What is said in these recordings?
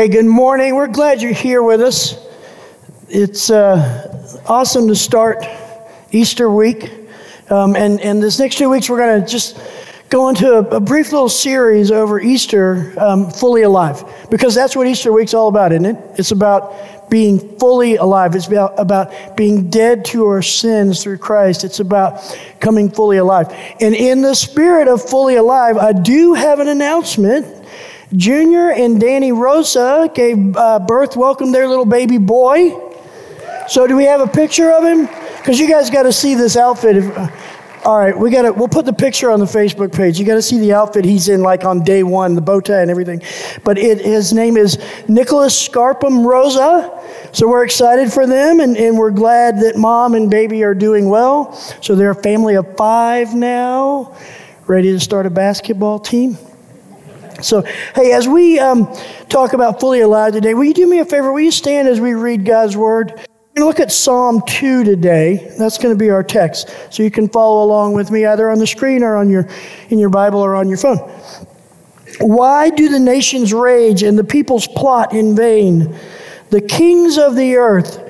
Hey, good morning. We're glad you're here with us. It's uh, awesome to start Easter week. Um, and, and this next two weeks, we're going to just go into a, a, brief little series over Easter, um, fully alive. Because that's what Easter week's all about, isn't it? It's about being fully alive. It's about, about being dead to our sins through Christ. It's about coming fully alive. And in the spirit of fully alive, I do have an announcement Junior and Danny Rosa gave uh, birth, welcomed their little baby boy. So, do we have a picture of him? Because you guys got to see this outfit. If, uh, all right, we got to. We'll put the picture on the Facebook page. You got to see the outfit he's in, like on day one, the bow tie and everything. But it, his name is Nicholas Scarpum Rosa. So we're excited for them, and, and we're glad that mom and baby are doing well. So they're a family of five now, ready to start a basketball team. So, hey, as we um, talk about fully alive today, will you do me a favor? Will you stand as we read God's word? To look at Psalm 2 today. That's going to be our text. So you can follow along with me either on the screen or on your, in your Bible or on your phone. Why do the nations rage and the peoples plot in vain? The kings of the earth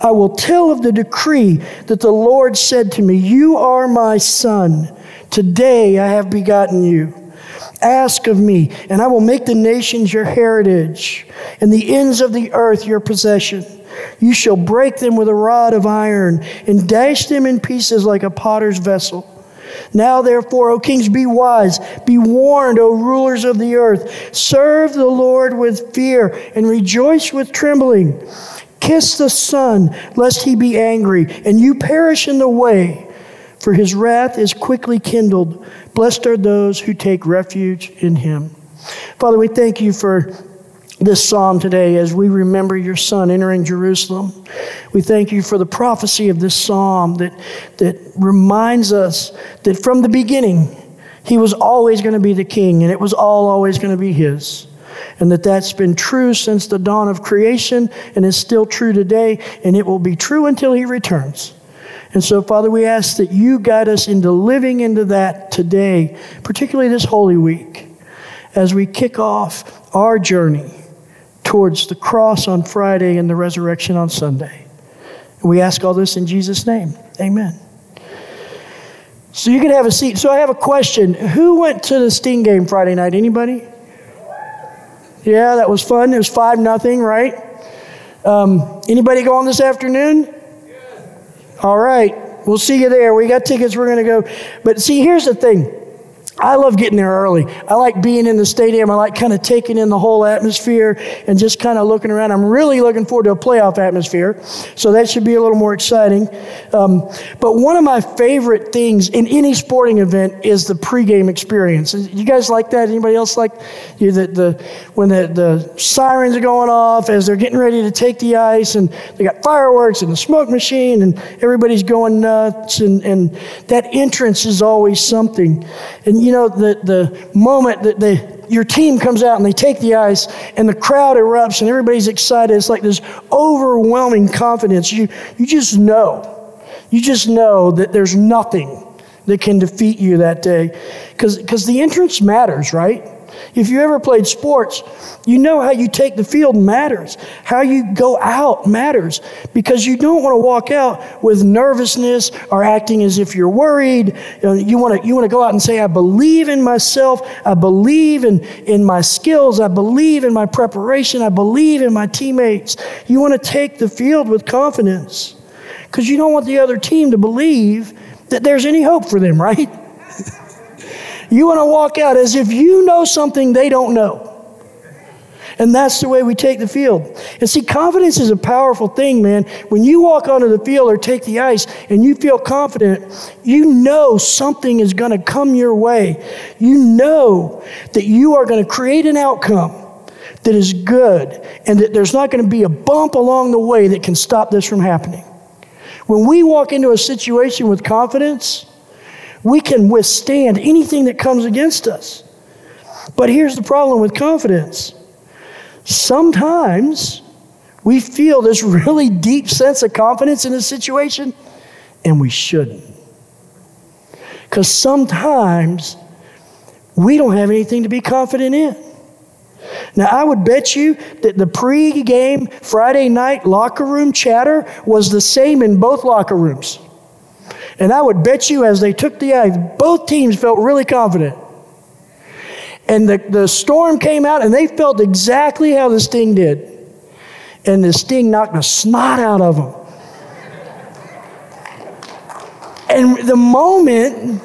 I will tell of the decree that the Lord said to me, You are my son. Today I have begotten you. Ask of me, and I will make the nations your heritage, and the ends of the earth your possession. You shall break them with a rod of iron, and dash them in pieces like a potter's vessel. Now, therefore, O kings, be wise, be warned, O rulers of the earth. Serve the Lord with fear, and rejoice with trembling. Kiss the Son, lest he be angry, and you perish in the way, for his wrath is quickly kindled. Blessed are those who take refuge in him. Father, we thank you for this psalm today as we remember your son entering Jerusalem. We thank you for the prophecy of this psalm that, that reminds us that from the beginning, he was always going to be the king and it was all always going to be his and that that's been true since the dawn of creation and is still true today, and it will be true until He returns. And so, Father, we ask that you guide us into living into that today, particularly this Holy Week, as we kick off our journey towards the cross on Friday and the resurrection on Sunday. And we ask all this in Jesus' name. Amen. So you can have a seat. So I have a question. Who went to the Sting game Friday night? Anybody? Yeah, that was fun. It was five nothing, right? Um, anybody going this afternoon? All right, we'll see you there. We got tickets. We're going to go. But see, here's the thing. I love getting there early. I like being in the stadium. I like kind of taking in the whole atmosphere and just kind of looking around. I'm really looking forward to a playoff atmosphere, so that should be a little more exciting. Um, but one of my favorite things in any sporting event is the pregame experience. You guys like that? Anybody else like you, the, the, when the, the sirens are going off as they're getting ready to take the ice and they got fireworks and the smoke machine and everybody's going nuts and, and that entrance is always something. And you you know, the, the moment that they, your team comes out and they take the ice and the crowd erupts and everybody's excited, it's like this overwhelming confidence. You, you just know. You just know that there's nothing that can defeat you that day. Because the entrance matters, right? If you ever played sports, you know how you take the field matters. How you go out matters because you don't want to walk out with nervousness or acting as if you're worried. You, want to you want to go out and say, I believe in myself. I believe in, in my skills. I believe in my preparation. I believe in my teammates. You want to take the field with confidence because you don't want the other team to believe that there's any hope for them, right? You want to walk out as if you know something they don't know. And that's the way we take the field. And see, confidence is a powerful thing, man. When you walk onto the field or take the ice and you feel confident, you know something is going to come your way. You know that you are going to create an outcome that is good and that there's not going to be a bump along the way that can stop this from happening. When we walk into a situation with confidence, we can withstand anything that comes against us. But here's the problem with confidence sometimes we feel this really deep sense of confidence in a situation, and we shouldn't. Because sometimes we don't have anything to be confident in. Now, I would bet you that the pre-game Friday night locker room chatter was the same in both locker rooms. And I would bet you as they took the ice, both teams felt really confident. And the, the storm came out, and they felt exactly how the sting did. And the sting knocked the snot out of them. And the moment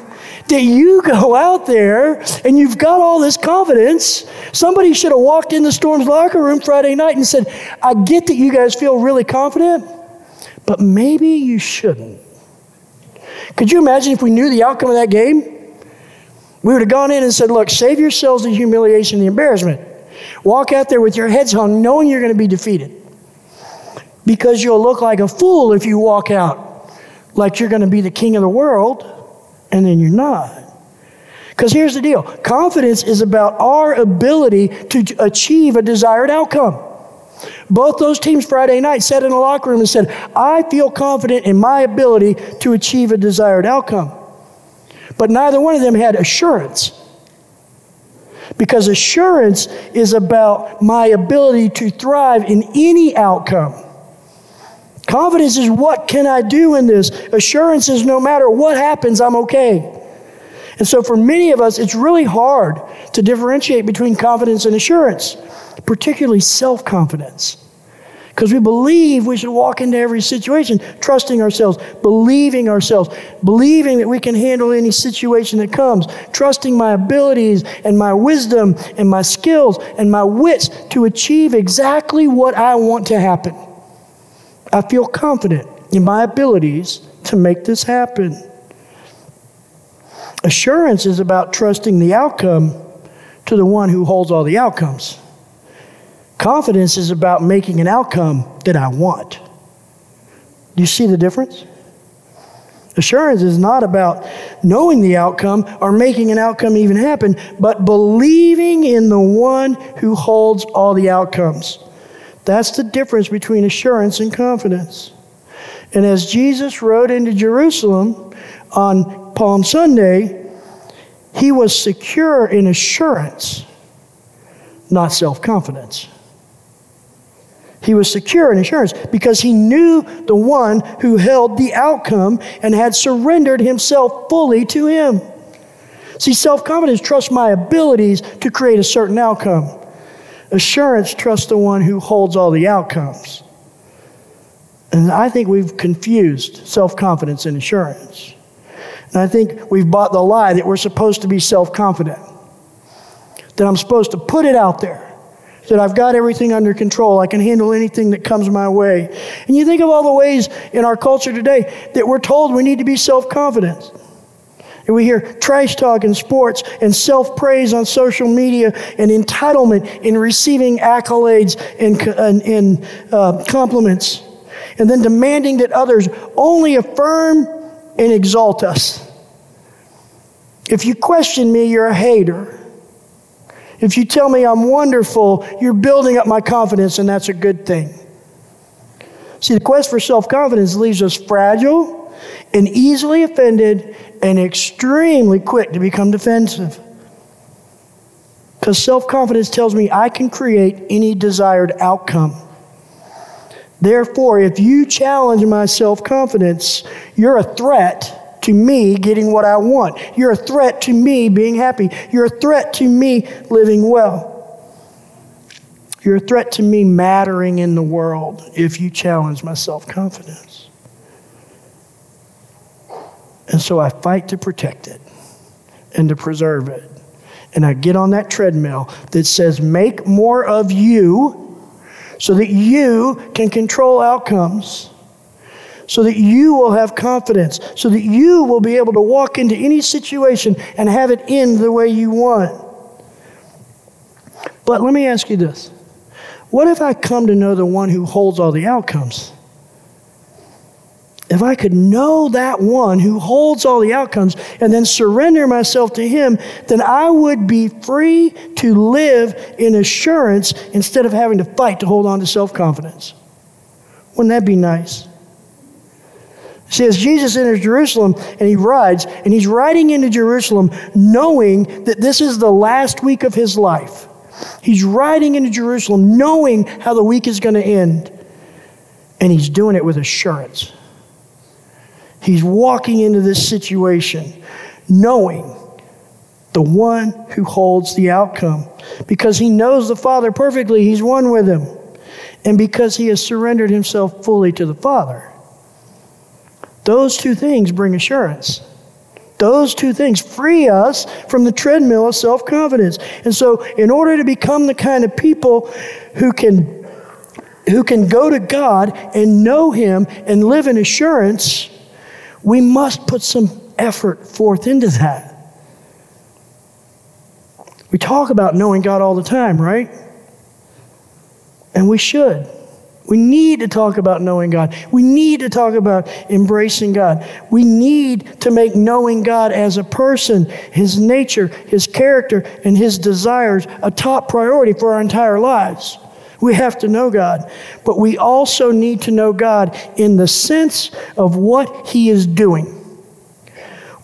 that you go out there and you've got all this confidence. Somebody should have walked in the Storm's locker room Friday night and said, I get that you guys feel really confident, but maybe you shouldn't. Could you imagine if we knew the outcome of that game? We would have gone in and said, Look, save yourselves the humiliation, the embarrassment. Walk out there with your heads hung, knowing you're going to be defeated. Because you'll look like a fool if you walk out like you're going to be the king of the world and then you're not. Because here's the deal confidence is about our ability to achieve a desired outcome. Both those teams Friday night sat in a locker room and said, I feel confident in my ability to achieve a desired outcome. But neither one of them had assurance. Because assurance is about my ability to thrive in any outcome. Confidence is what can I do in this? Assurance is no matter what happens, I'm okay. And so for many of us, it's really hard to differentiate between confidence and assurance, particularly self confidence. Because we believe we should walk into every situation trusting ourselves, believing ourselves, believing that we can handle any situation that comes, trusting my abilities and my wisdom and my skills and my wits to achieve exactly what I want to happen. I feel confident in my abilities to make this happen. Assurance is about trusting the outcome to the one who holds all the outcomes. Confidence is about making an outcome that I want. Do you see the difference? Assurance is not about knowing the outcome or making an outcome even happen, but believing in the one who holds all the outcomes. That's the difference between assurance and confidence. And as Jesus rode into Jerusalem on Palm Sunday, he was secure in assurance, not self confidence. He was secure in assurance because he knew the one who held the outcome and had surrendered himself fully to him. See, self confidence trusts my abilities to create a certain outcome. Assurance trusts the one who holds all the outcomes. And I think we've confused self confidence and assurance. And I think we've bought the lie that we're supposed to be self confident, that I'm supposed to put it out there, that I've got everything under control, I can handle anything that comes my way. And you think of all the ways in our culture today that we're told we need to be self confident. And we hear trash talk in sports and self praise on social media and entitlement in receiving accolades and, and, and uh, compliments. And then demanding that others only affirm and exalt us. If you question me, you're a hater. If you tell me I'm wonderful, you're building up my confidence, and that's a good thing. See, the quest for self confidence leaves us fragile and easily offended and extremely quick to become defensive. Because self confidence tells me I can create any desired outcome. Therefore, if you challenge my self confidence, you're a threat to me getting what I want. You're a threat to me being happy. You're a threat to me living well. You're a threat to me mattering in the world if you challenge my self confidence. And so I fight to protect it and to preserve it. And I get on that treadmill that says, make more of you so that you can control outcomes, so that you will have confidence, so that you will be able to walk into any situation and have it end the way you want. But let me ask you this what if I come to know the one who holds all the outcomes? If I could know that one who holds all the outcomes and then surrender myself to him, then I would be free to live in assurance instead of having to fight to hold on to self confidence. Wouldn't that be nice? As Jesus enters Jerusalem and he rides, and he's riding into Jerusalem knowing that this is the last week of his life. He's riding into Jerusalem knowing how the week is going to end. And he's doing it with assurance. He's walking into this situation knowing the one who holds the outcome. Because he knows the Father perfectly, he's one with him. And because he has surrendered himself fully to the Father. Those two things bring assurance. Those two things free us from the treadmill of self confidence. And so, in order to become the kind of people who can, who can go to God and know Him and live in assurance, we must put some effort forth into that. We talk about knowing God all the time, right? And we should. We need to talk about knowing God. We need to talk about embracing God. We need to make knowing God as a person, His nature, His character, and His desires a top priority for our entire lives. We have to know God. But we also need to know God in the sense of what He is doing,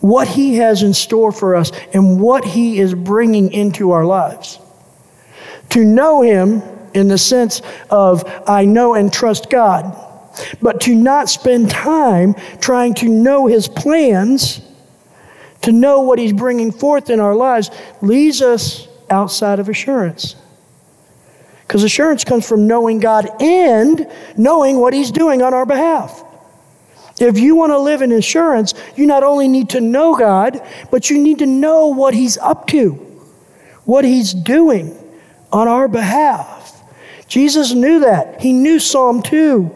what He has in store for us, and what He is bringing into our lives. To know Him in the sense of I know and trust God, but to not spend time trying to know His plans, to know what He's bringing forth in our lives, leads us outside of assurance. Because assurance comes from knowing God and knowing what He's doing on our behalf. If you want to live in assurance, you not only need to know God, but you need to know what He's up to, what He's doing on our behalf. Jesus knew that. He knew Psalm 2.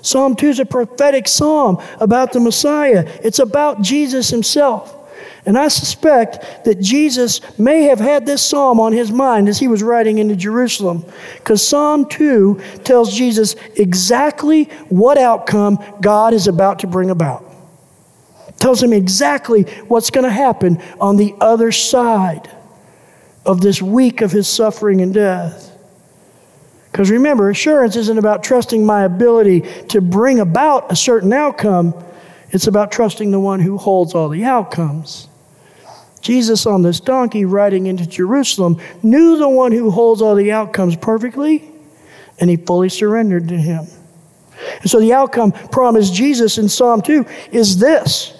Psalm 2 is a prophetic psalm about the Messiah, it's about Jesus Himself. And I suspect that Jesus may have had this psalm on his mind as he was riding into Jerusalem. Because Psalm 2 tells Jesus exactly what outcome God is about to bring about. tells him exactly what's going to happen on the other side of this week of his suffering and death. Because remember, assurance isn't about trusting my ability to bring about a certain outcome, it's about trusting the one who holds all the outcomes. Jesus on this donkey riding into Jerusalem knew the one who holds all the outcomes perfectly, and he fully surrendered to him. And so the outcome promised Jesus in Psalm 2 is this.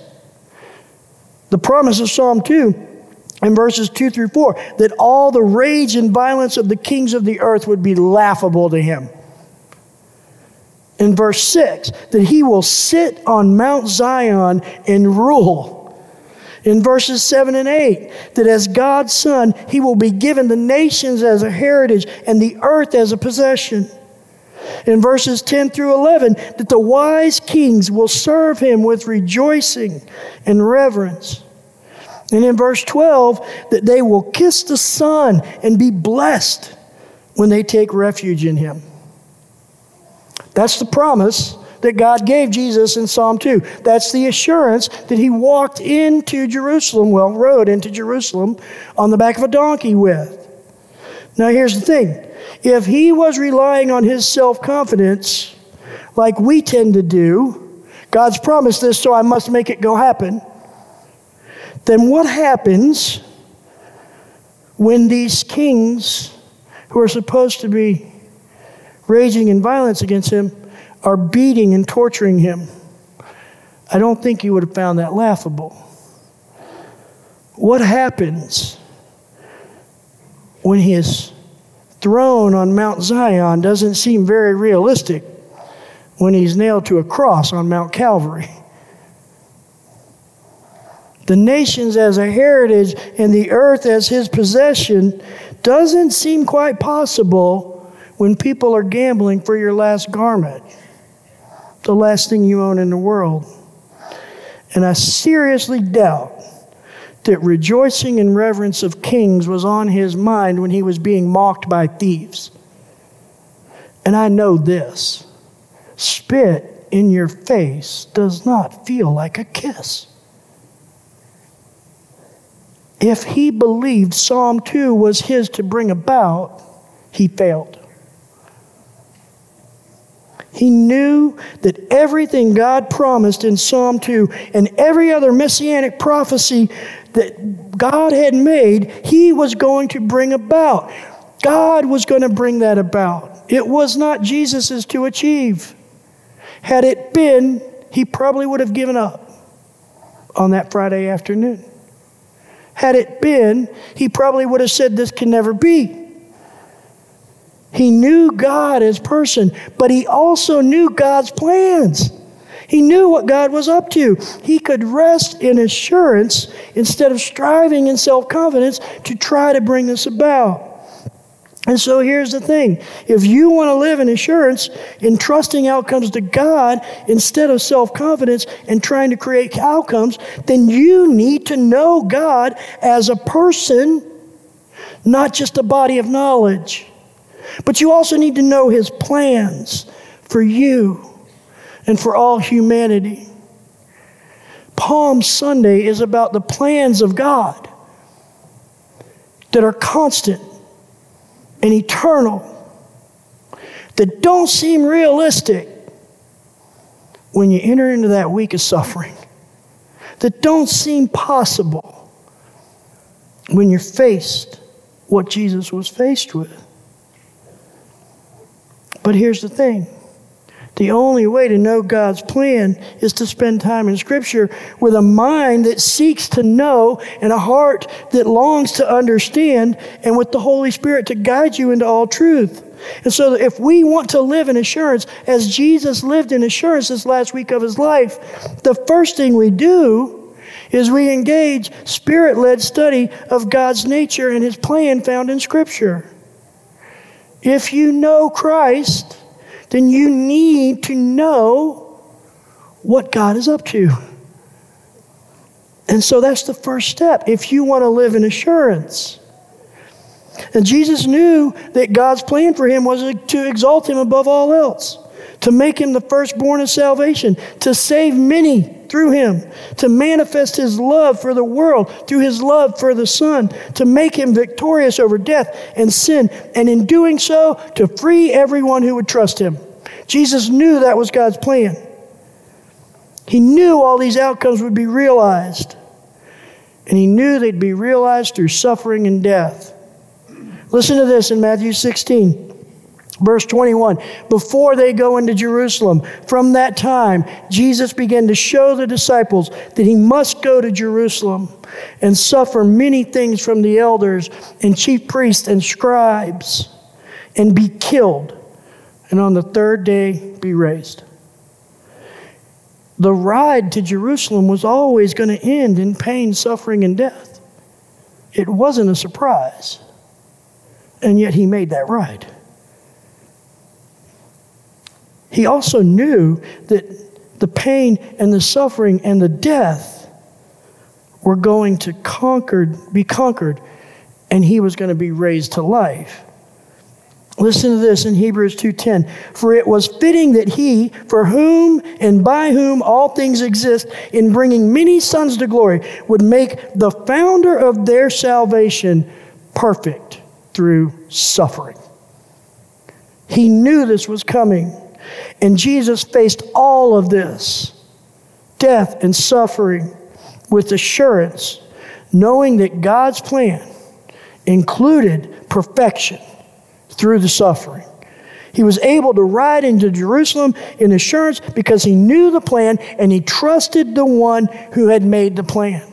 The promise of Psalm 2 in verses 2 through 4 that all the rage and violence of the kings of the earth would be laughable to him. In verse 6, that he will sit on Mount Zion and rule in verses 7 and 8 that as God's Son, he will be given the nations as a heritage and the earth as a possession. In verses 10 through 11, that the wise kings will serve him with rejoicing and reverence. And in verse 12, that they will kiss the Son and be blessed when they take refuge in him. That's the promise that God gave Jesus in Psalm 2. That's the assurance that he walked into Jerusalem, well, rode into Jerusalem on the back of a donkey with. Now, here's the thing if he was relying on his self confidence, like we tend to do, God's promised this, so I must make it go happen, then what happens when these kings who are supposed to be raging in violence against him are beating and torturing him, I don't think you would have found that laughable. What happens when he is thrown on Mount Zion doesn't seem very realistic when he's nailed to a cross on Mount Calvary. The nations as a heritage and the earth as his possession doesn't seem quite possible when people are gambling for your last garment the last thing you own in the world. And I seriously doubt that rejoicing in reverence of kings was on his mind when he was being mocked by thieves. And I know this spit in your face does not feel like a kiss. If he believed Psalm 2 was his to bring about, he failed. He knew that everything God promised in Psalm 2 and every other messianic prophecy that God had made, He was going to bring about. God was going to bring that about. It was not Jesus's to achieve. Had it been, He probably would have given up on that Friday afternoon. Had it been, He probably would have said, This can never be. He knew God as person, but he also knew God's plans. He knew what God was up to. He could rest in assurance instead of striving in self confidence to try to bring this about. And so here's the thing if you want to live in assurance, in trusting outcomes to God instead of self confidence and trying to create outcomes, then you need to know God as a person, not just a body of knowledge. But you also need to know His plans for you and for all humanity. Palm Sunday is about the plans of God that are constant and eternal, that don't seem realistic when you enter into that week of suffering, that don't seem possible when you're faced what Jesus was faced with. But here's the thing the only way to know God's plan is to spend time in Scripture with a mind that seeks to know and a heart that longs to understand, and with the Holy Spirit to guide you into all truth. And so, if we want to live in assurance as Jesus lived in assurance this last week of his life, the first thing we do is we engage spirit led study of God's nature and his plan found in Scripture. If you know Christ, then you need to know what God is up to. And so that's the first step if you want to live in assurance. And Jesus knew that God's plan for him was to exalt him above all else, to make him the firstborn of salvation, to save many through him, to manifest his love for the world through his love for the Son, to make him victorious over death and sin, and in doing so, to free everyone who would trust him. Jesus knew that was God's plan. He knew all these outcomes would be realized, and he knew they'd be realized through suffering and death. Listen to this in Matthew 16. Verse 21 Before they go into Jerusalem, from that time, Jesus began to show the disciples that he must go to Jerusalem and suffer many things from the elders and chief priests and scribes and be killed, and on the third day be raised. The ride to Jerusalem was always going to end in pain, suffering, and death. It wasn't a surprise. And yet he made that ride. He also knew that the pain and the suffering and the death were going to conquered, be conquered, and he was going to be raised to life. Listen to this in Hebrews 2:10. For it was fitting that he, for whom and by whom all things exist, in bringing many sons to glory, would make the founder of their salvation perfect through suffering. He knew this was coming. And Jesus faced all of this death and suffering with assurance, knowing that God's plan included perfection through the suffering. He was able to ride into Jerusalem in assurance because he knew the plan and he trusted the one who had made the plan.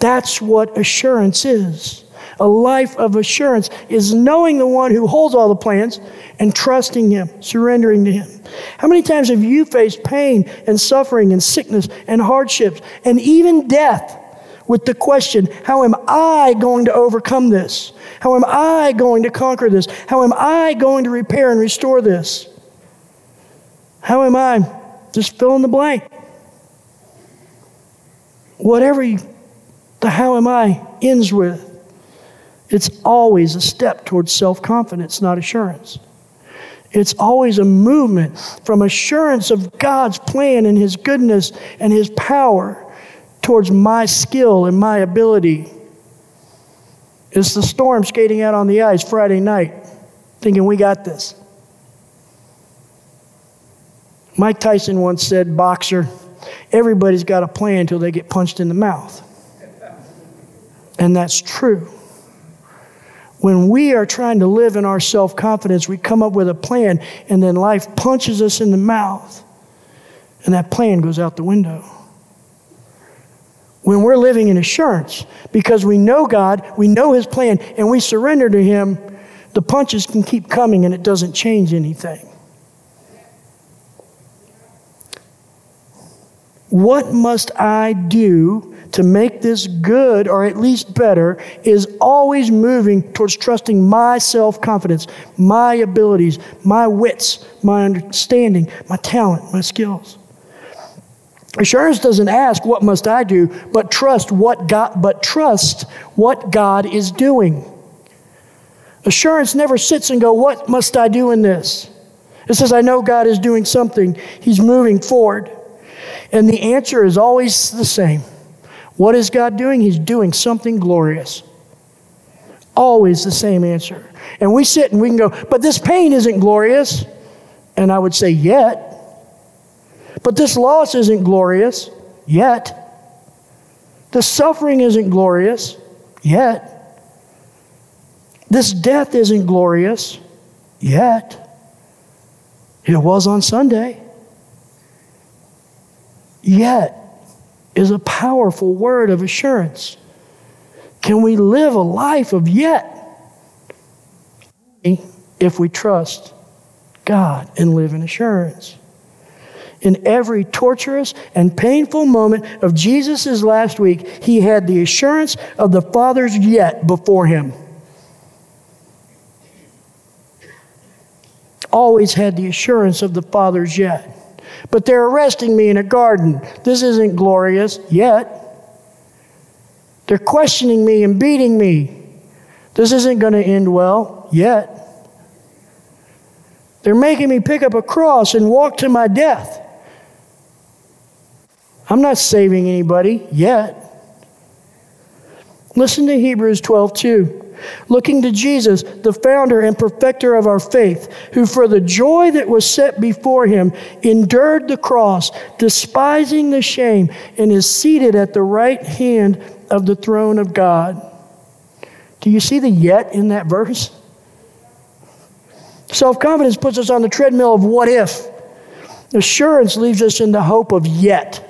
That's what assurance is. A life of assurance is knowing the one who holds all the plans and trusting him, surrendering to him. How many times have you faced pain and suffering and sickness and hardships and even death with the question, How am I going to overcome this? How am I going to conquer this? How am I going to repair and restore this? How am I? Just fill in the blank. Whatever you, the how am I ends with. It's always a step towards self confidence, not assurance. It's always a movement from assurance of God's plan and His goodness and His power towards my skill and my ability. It's the storm skating out on the ice Friday night, thinking we got this. Mike Tyson once said, Boxer, everybody's got a plan until they get punched in the mouth. And that's true. When we are trying to live in our self confidence, we come up with a plan, and then life punches us in the mouth, and that plan goes out the window. When we're living in assurance, because we know God, we know His plan, and we surrender to Him, the punches can keep coming and it doesn't change anything. What must I do to make this good or at least better is always moving towards trusting my self confidence, my abilities, my wits, my understanding, my talent, my skills. Assurance doesn't ask what must I do, but trust what God but trust what God is doing. Assurance never sits and go, "What must I do in this?" It says, "I know God is doing something. He's moving forward." And the answer is always the same. What is God doing? He's doing something glorious. Always the same answer. And we sit and we can go, but this pain isn't glorious. And I would say, yet. But this loss isn't glorious, yet. The suffering isn't glorious, yet. This death isn't glorious, yet. It was on Sunday. Yet is a powerful word of assurance. Can we live a life of yet if we trust God and live in assurance? In every torturous and painful moment of Jesus' last week, he had the assurance of the Father's yet before him. Always had the assurance of the Father's yet. But they're arresting me in a garden. This isn't glorious yet. They're questioning me and beating me. This isn't going to end well yet. They're making me pick up a cross and walk to my death. I'm not saving anybody yet. Listen to Hebrews 12 2 looking to Jesus, the founder and perfecter of our faith, who for the joy that was set before him endured the cross, despising the shame, and is seated at the right hand of the throne of God. Do you see the yet in that verse? Self confidence puts us on the treadmill of what if. Assurance leaves us in the hope of yet.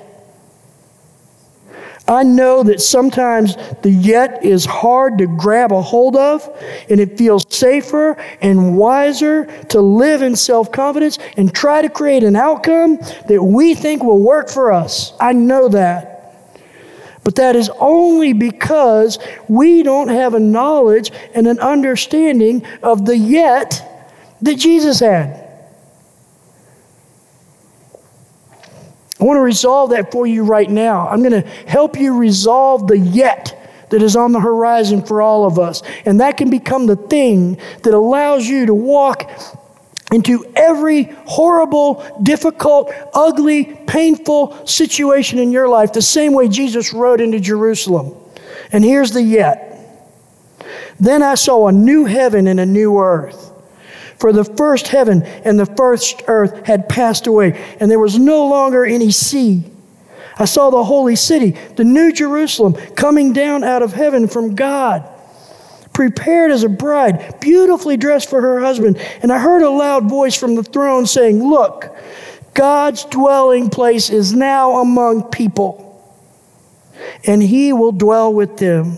I know that sometimes the yet is hard to grab a hold of, and it feels safer and wiser to live in self confidence and try to create an outcome that we think will work for us. I know that. But that is only because we don't have a knowledge and an understanding of the yet that Jesus had. I want to resolve that for you right now. I'm going to help you resolve the yet that is on the horizon for all of us. And that can become the thing that allows you to walk into every horrible, difficult, ugly, painful situation in your life the same way Jesus rode into Jerusalem. And here's the yet. Then I saw a new heaven and a new earth. For the first heaven and the first earth had passed away, and there was no longer any sea. I saw the holy city, the new Jerusalem, coming down out of heaven from God, prepared as a bride, beautifully dressed for her husband. And I heard a loud voice from the throne saying, Look, God's dwelling place is now among people, and he will dwell with them.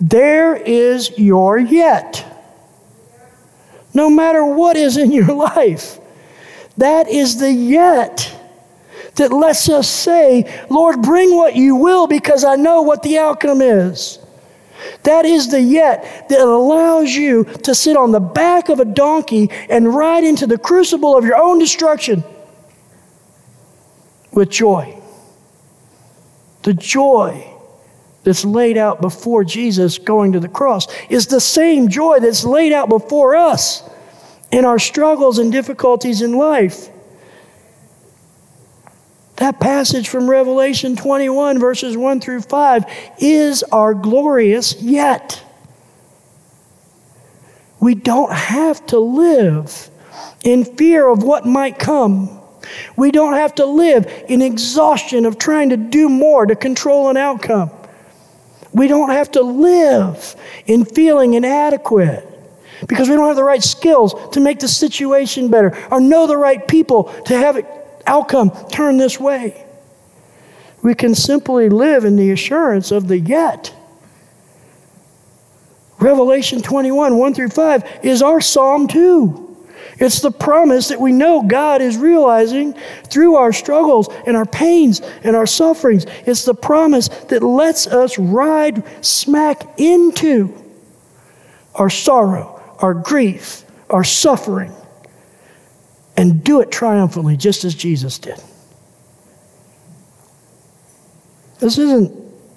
There is your yet. no matter what is in your life. That is the yet that lets us say, Lord, bring what you will because I know what the outcome is. That is the yet that allows you to sit on the back of a donkey and ride into the crucible of your own destruction with joy. The joy that's laid out before Jesus going to the cross is the same joy that's laid out before us in our struggles and difficulties in life. That passage from Revelation 21, verses 1 through 5, is our glorious yet. We don't have to live in fear of what might come. We don't have to live in exhaustion of trying to do more to control an outcome. We don't have to live in feeling inadequate because we don't have the right skills to make the situation better or know the right people to have it outcome turn this way. We can simply live in the assurance of the yet. Revelation 21, 1 through 5 is our Psalm 2. It's the promise that we know God is realizing through our struggles and our pains and our sufferings. It's the promise that lets us ride smack into our sorrow, our grief, our suffering, and do it triumphantly, just as Jesus did. This isn't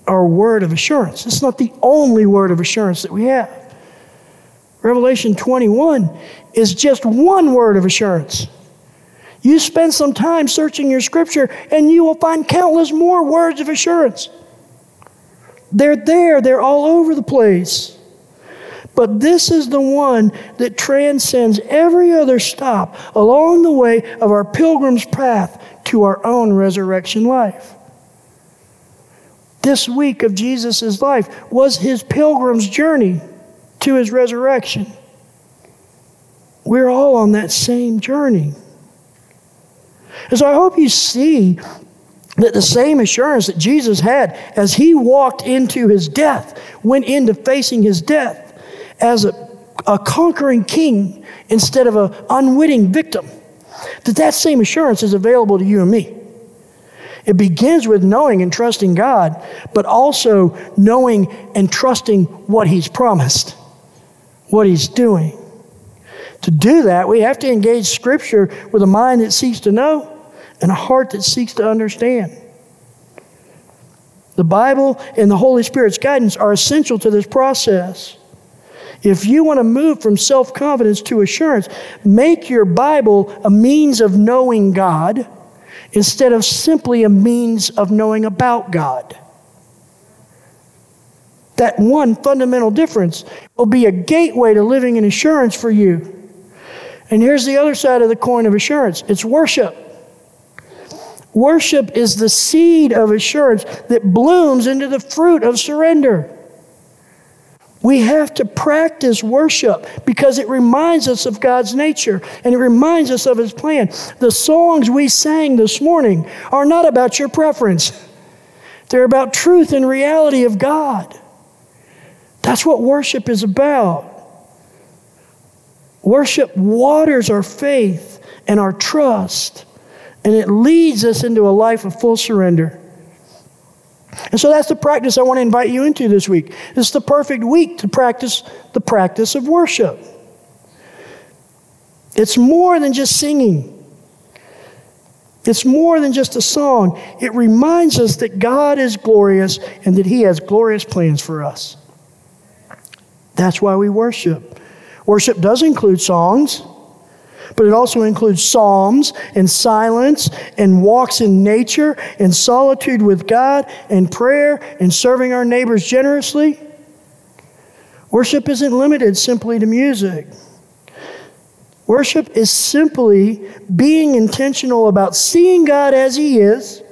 our word of assurance. It's not the only word of assurance that we have. Revelation 21 is just one word of assurance. You spend some time searching your scripture, and you will find countless more words of assurance. They're there, they're all over the place. But this is the one that transcends every other stop along the way of our pilgrim's path to our own resurrection life. This week of Jesus' life was his pilgrim's journey to his resurrection. We're all on that same journey. And so I hope you see that the same assurance that Jesus had as he walked into his death, went into facing his death, as a, a conquering king instead of an unwitting victim, that that same assurance is available to you and me. It begins with knowing and trusting God, but also knowing and trusting what He's promised, what He's doing. To do that, we have to engage Scripture with a mind that seeks to know and a heart that seeks to understand. The Bible and the Holy Spirit's guidance are essential to this process. If you want to move from self confidence to assurance, make your Bible a means of knowing God instead of simply a means of knowing about God. That one fundamental difference will be a gateway to living in assurance for you. And here's the other side of the coin of assurance it's worship. Worship is the seed of assurance that blooms into the fruit of surrender. We have to practice worship because it reminds us of God's nature and it reminds us of His plan. The songs we sang this morning are not about your preference, they're about truth and reality of God. That's what worship is about. Worship waters our faith and our trust, and it leads us into a life of full surrender. And so that's the practice I want to invite you into this week. It's the perfect week to practice the practice of worship. It's more than just singing. It's more than just a song. It reminds us that God is glorious and that He has glorious plans for us. That's why we worship. Worship does include songs, but it also includes psalms and silence and walks in nature and solitude with God and prayer and serving our neighbors generously. Worship isn't limited simply to music. Worship is simply being intentional about seeing God as He is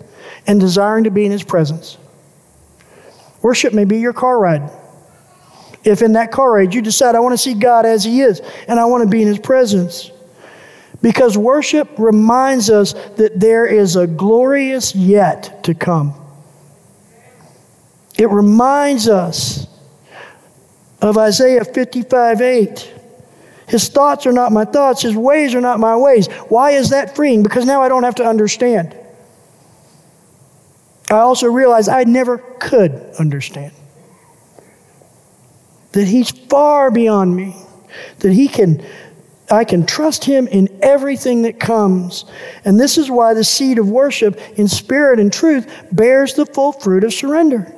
and desiring to be in His presence. Worship may be your car ride. If in that car ride you decide, I want to see God as He is and I want to be in His presence. Because worship reminds us that there is a glorious yet to come. It reminds us of Isaiah 55 8. His thoughts are not my thoughts. His ways are not my ways. Why is that freeing? Because now I don't have to understand. I also realize I never could understand. That He's far beyond me. That He can, I can trust Him in everything that comes. And this is why the seed of worship in spirit and truth bears the full fruit of surrender.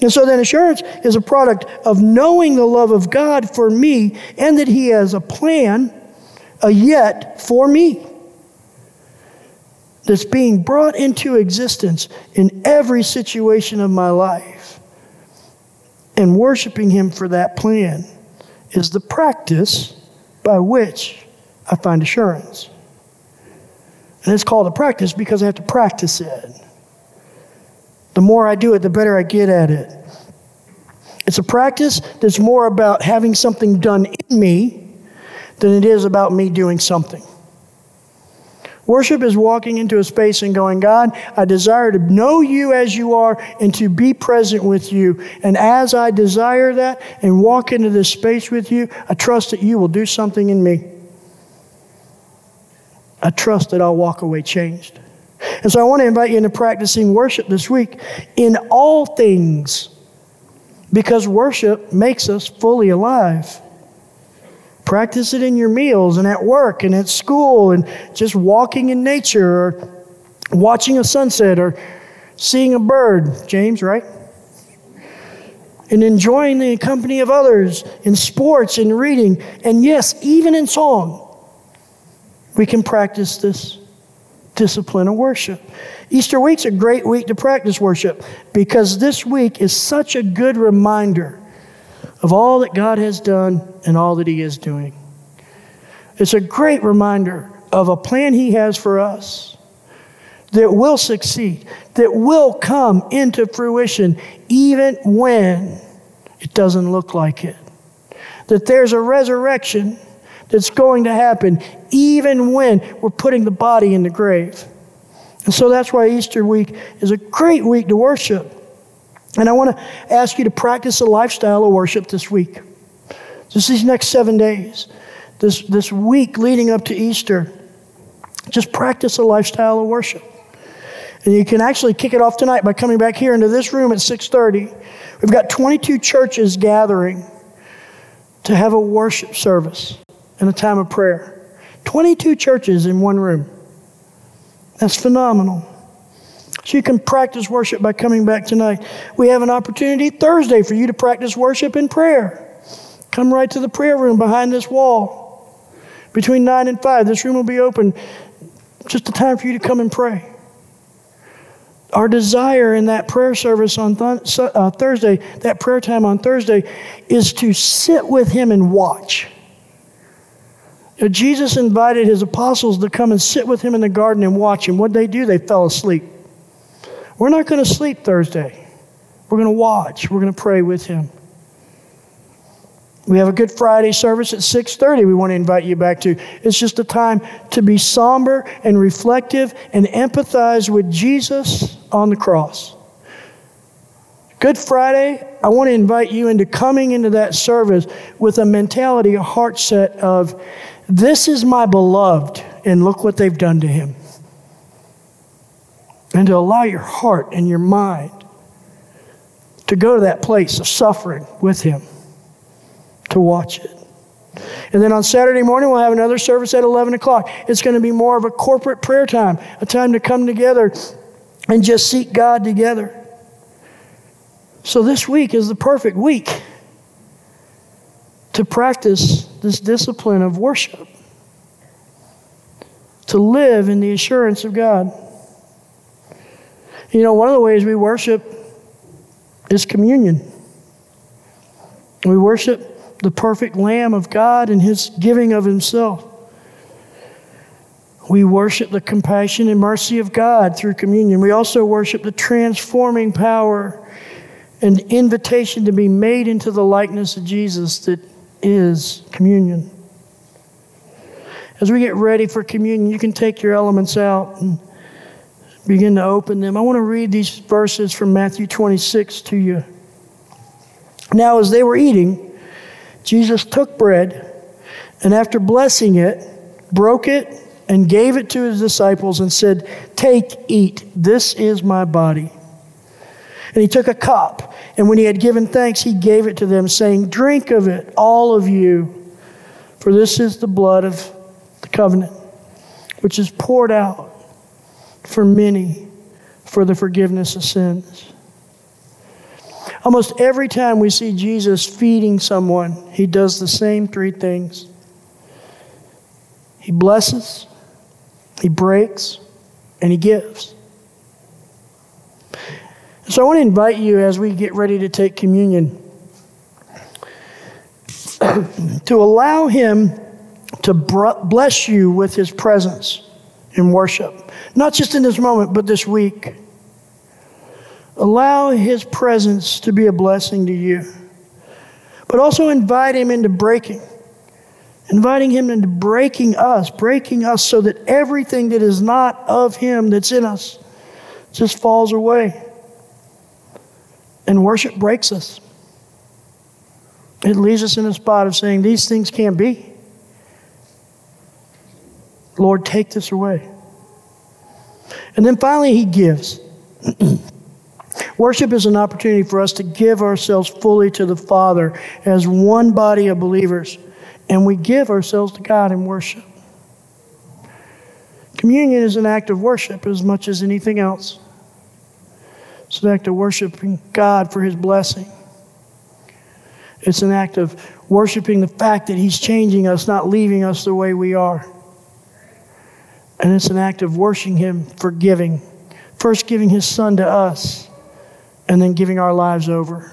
And so then assurance is a product of knowing the love of God for me and that He has a plan, a yet for me that's being brought into existence in every situation of my life. And worshiping Him for that plan is the practice by which I find assurance. And it's called a practice because I have to practice it. The more I do it, the better I get at it. It's a practice that's more about having something done in me than it is about me doing something. Worship is walking into a space and going, God, I desire to know you as you are and to be present with you. And as I desire that and walk into this space with you, I trust that you will do something in me. I trust that I'll walk away changed. And so I want to invite you into practicing worship this week in all things because worship makes us fully alive. Practice it in your meals and at work and at school and just walking in nature or watching a sunset or seeing a bird. James, right? And enjoying the company of others in sports and reading. And yes, even in song, we can practice this discipline of worship. Easter week's a great week to practice worship because this week is such a good reminder of all that God has done and all that He is doing. It's a great reminder of a plan He has for us that will succeed, that will come into fruition even when it doesn't look like it. That there's a resurrection that's going to happen even when we're putting the body in the grave. And so that's why Easter week is a great week to worship. And I want to ask you to practice a lifestyle of worship this week. Just these next seven days, this, this week leading up to Easter, just practice a lifestyle of worship. And you can actually kick it off tonight by coming back here into this room at 6:30. We've got 22 churches gathering to have a worship service and a time of prayer. 22 churches in one room. That's phenomenal. So you can practice worship by coming back tonight. We have an opportunity Thursday for you to practice worship and prayer. Come right to the prayer room behind this wall. Between 9 and 5, this room will be open. Just a time for you to come and pray. Our desire in that prayer service on th- uh, Thursday, that prayer time on Thursday, is to sit with Him and watch. You Jesus invited His apostles to come and sit with Him in the garden and watch Him. What did they do? They fell asleep. We're not going to sleep Thursday. We're going to watch. We're going to pray with him. We have a Good Friday service at 6:30 we want to invite you back to. It's just a time to be somber and reflective and empathize with Jesus on the cross. Good Friday, I want to invite you into coming into that service with a mentality, a heart set of this is my beloved and look what they've done to him and to allow your heart and your mind to go to that place of suffering with Him, to watch it. And then on Saturday morning, we'll have another service at 11 o'clock. It's going to be more of a corporate prayer time, a time to come together and just seek God together. So this week is the perfect week to practice this discipline of worship, to live in the assurance of God. You know, one of the ways we worship is communion. We worship the perfect Lamb of God and His giving of Himself. We worship the compassion and mercy of God through communion. We also worship the transforming power and invitation to be made into the likeness of Jesus that is communion. As we get ready for communion, you can take your elements out and begin to open them. I want to read these verses from Matthew 26 to you. Now, as they were eating, Jesus took bread, And after blessing it, broke it and gave it to his disciples and said, Take, eat, this is my body. And he took a cup, and when he had given thanks, he gave it to them, saying, Drink of it, all of you, for this is the blood of the covenant, which is poured out for many for the forgiveness of sins. Almost every time we see Jesus feeding someone, he does the same three things he blesses, he breaks, and he gives. So I want to invite you as we get ready to take communion to allow him to bless you with his presence in worship. Not just in this moment, but this week. Allow his presence to be a blessing to you. But also invite him into breaking. Inviting him into breaking us, breaking us so that everything that is not of him that's in us just falls away. And worship breaks us. It leaves us in a spot of saying, These things can't be. Lord, take this away. And then finally, he gives. Worship is an opportunity for us to give ourselves fully to the Father as one body of believers, and we give ourselves to God in worship. Communion is an act of worship as much as anything else. It's an act of worshiping God for His blessing. It's an act of worshiping the fact that He's changing us, not leaving us the way we are. And it's an act of worshiping Him for giving. First, giving His Son to us, and then giving our lives over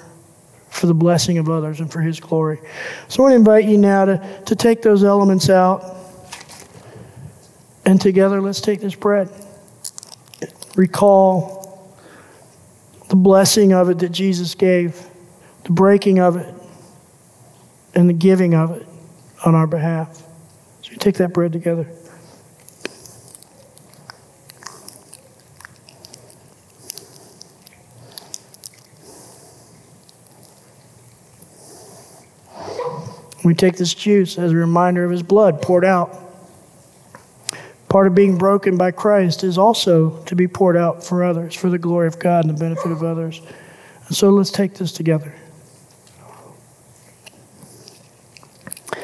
for the blessing of others and for His glory. So I want to invite you now to, to take those elements out. And together, let's take this bread. Recall the blessing of it that Jesus gave, the breaking of it, and the giving of it on our behalf. So you take that bread together. We take this juice as a reminder of his blood poured out. Part of being broken by Christ is also to be poured out for others, for the glory of God and the benefit of others. And so let's take this together.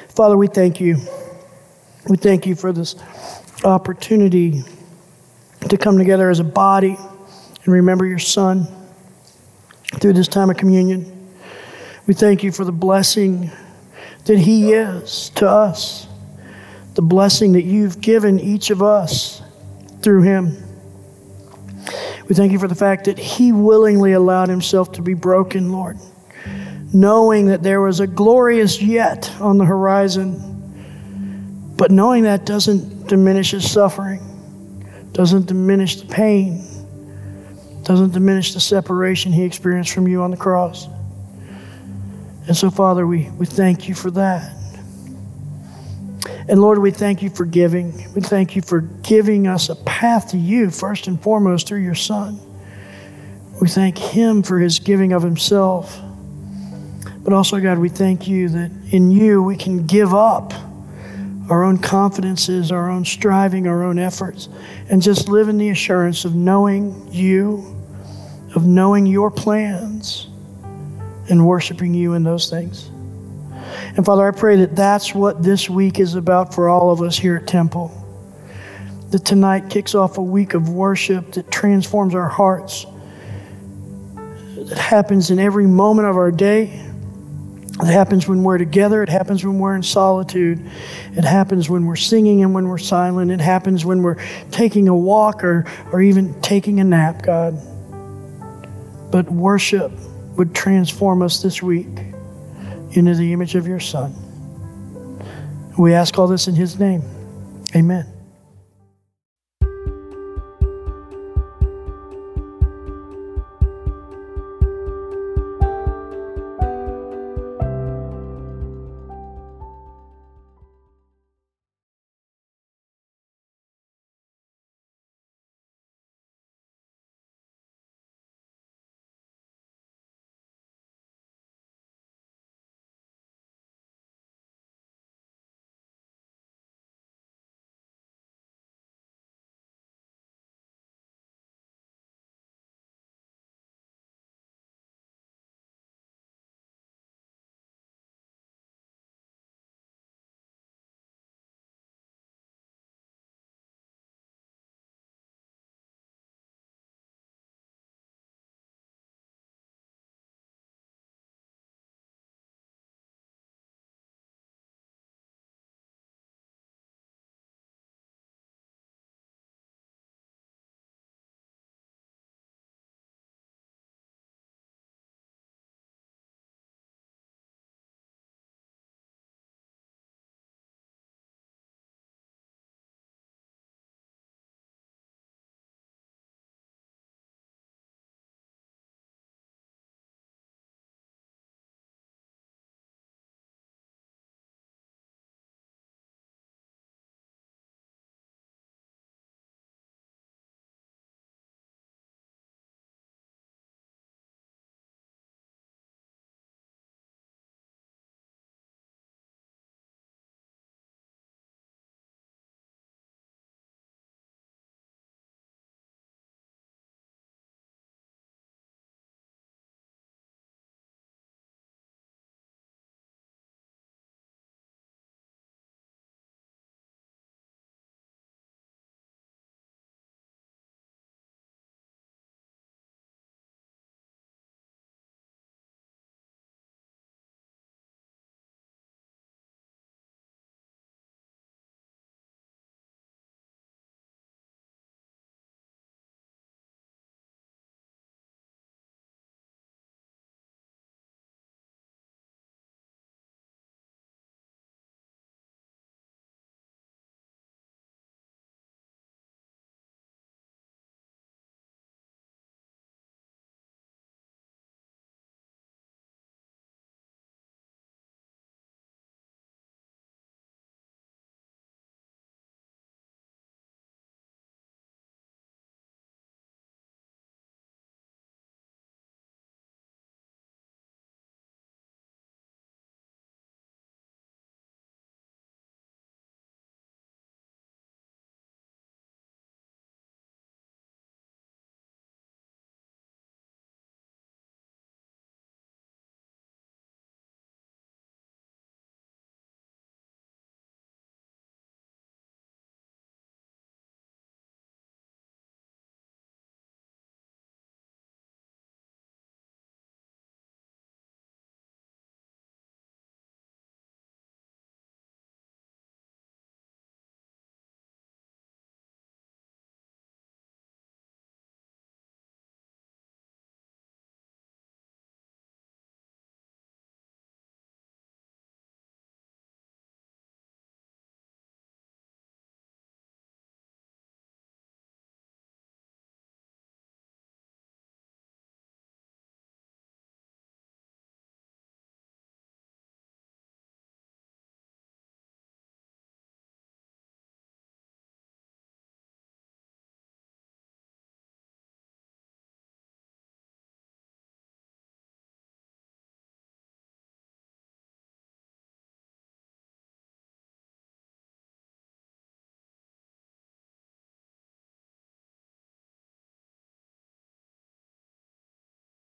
Father, we thank you. We thank you for this opportunity to come together as a body and remember your Son through this time of communion. We thank you for the blessing that He is to us, the blessing that you've given each of us through Him. We thank you for the fact that He willingly allowed Himself to be broken, Lord, knowing that there was a glorious yet on the horizon. But knowing that doesn't diminish His suffering, doesn't diminish the pain, doesn't diminish the separation He experienced from you on the cross. And so, Father, we, we thank you for that. And Lord, we thank you for giving. We thank you for giving us a path to you, first and foremost, through your Son. We thank him for his giving of himself. But also, God, we thank you that in you we can give up our own confidences, our own striving, our own efforts, and just live in the assurance of knowing you, of knowing your plans and worshiping you in those things. And Father, I pray that that's what this week is about for all of us here at Temple. That tonight kicks off a week of worship that transforms our hearts, that happens in every moment of our day. It happens when we're together. It happens when we're in solitude. It happens when we're singing and when we're silent. It happens when we're taking a walk or, or even taking a nap, God. But worship would transform us this week into the image of your Son. We ask all this in His name. Amen.